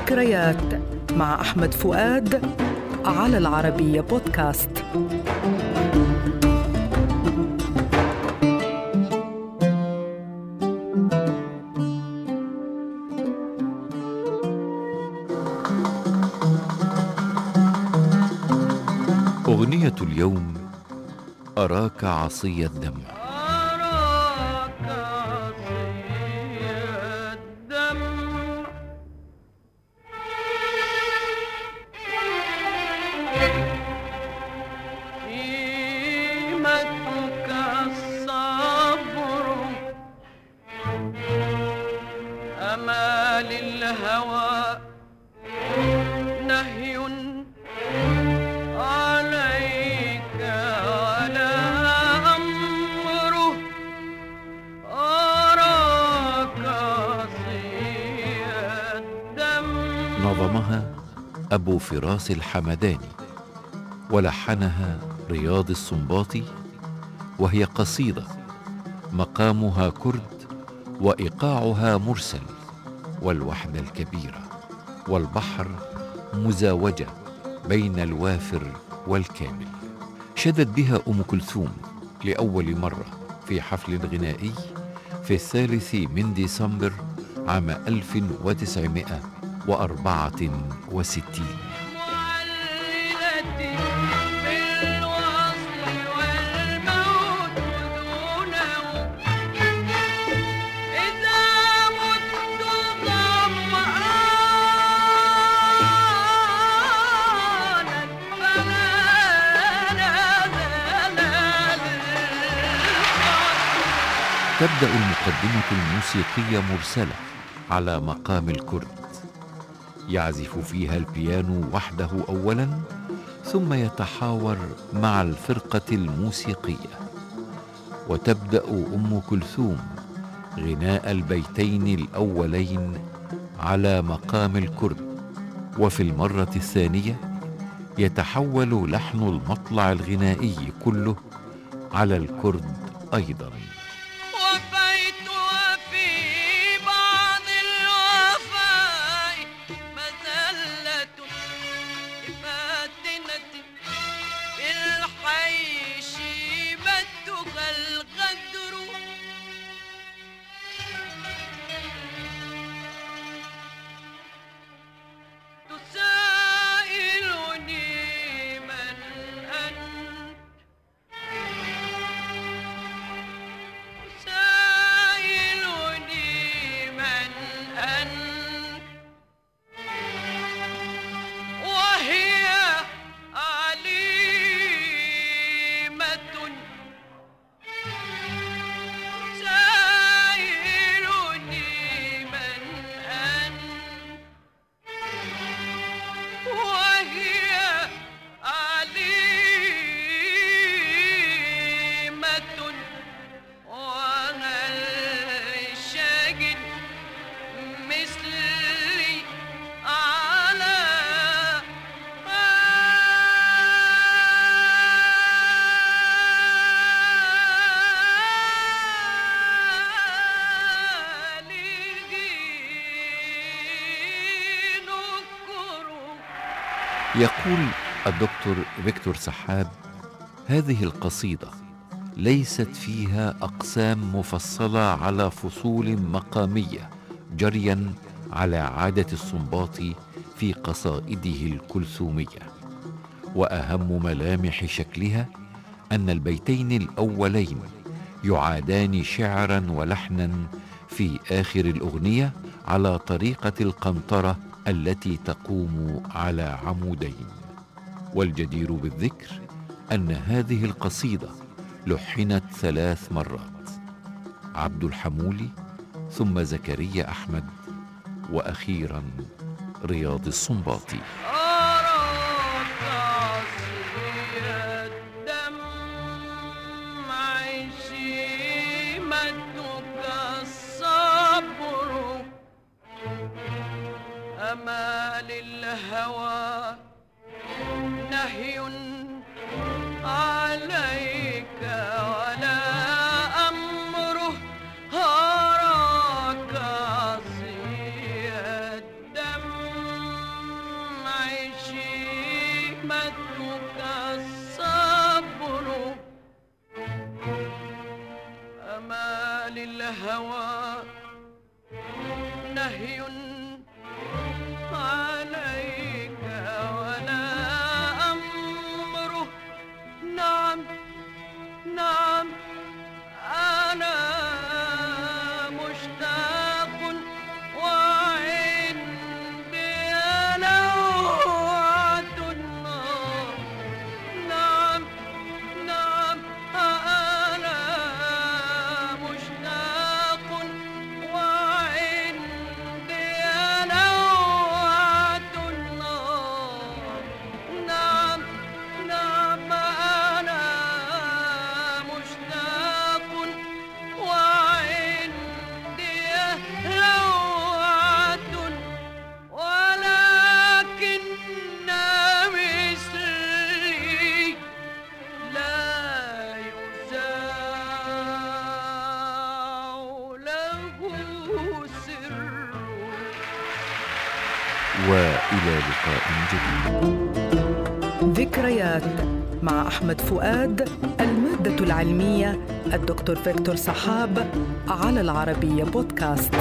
ذكريات مع أحمد فؤاد على العربية بودكاست. أغنية اليوم أراك عصي الدمع. نظمها أبو فراس الحمداني ولحنها رياض السنباطي وهي قصيدة مقامها كرد وإيقاعها مرسل. والوحدة الكبيرة والبحر مزاوجة بين الوافر والكامل. شدت بها أم كلثوم لأول مرة في حفل غنائي في الثالث من ديسمبر عام 1964 تبدأ المقدمة الموسيقية مرسلة على مقام الكرد. يعزف فيها البيانو وحده أولا ثم يتحاور مع الفرقة الموسيقية. وتبدأ أم كلثوم غناء البيتين الأولين على مقام الكرد. وفي المرة الثانية يتحول لحن المطلع الغنائي كله على الكرد أيضاً. يقول الدكتور فيكتور سحاب هذه القصيدة ليست فيها أقسام مفصلة على فصول مقامية جريا على عادة السنباطي في قصائده الكلثومية. وأهم ملامح شكلها أن البيتين الأولين يعادان شعرا ولحنا في آخر الأغنية على طريقة القنطرة التي تقوم على عمودين. والجدير بالذكر أن هذه القصيدة لحنت ثلاث مرات. عبد الحمولي ثم زكريا أحمد وأخيرا رياض السنباطي. وما للهوى نهي عليك ولا أمره هراك عصي الدمع شيمتك الصبر. أما للهوى نهي عليك وإلى لقاء جديد. ذكريات مع أحمد فؤاد المادة العلمية الدكتور فيكتور صحاب على العربية بودكاست.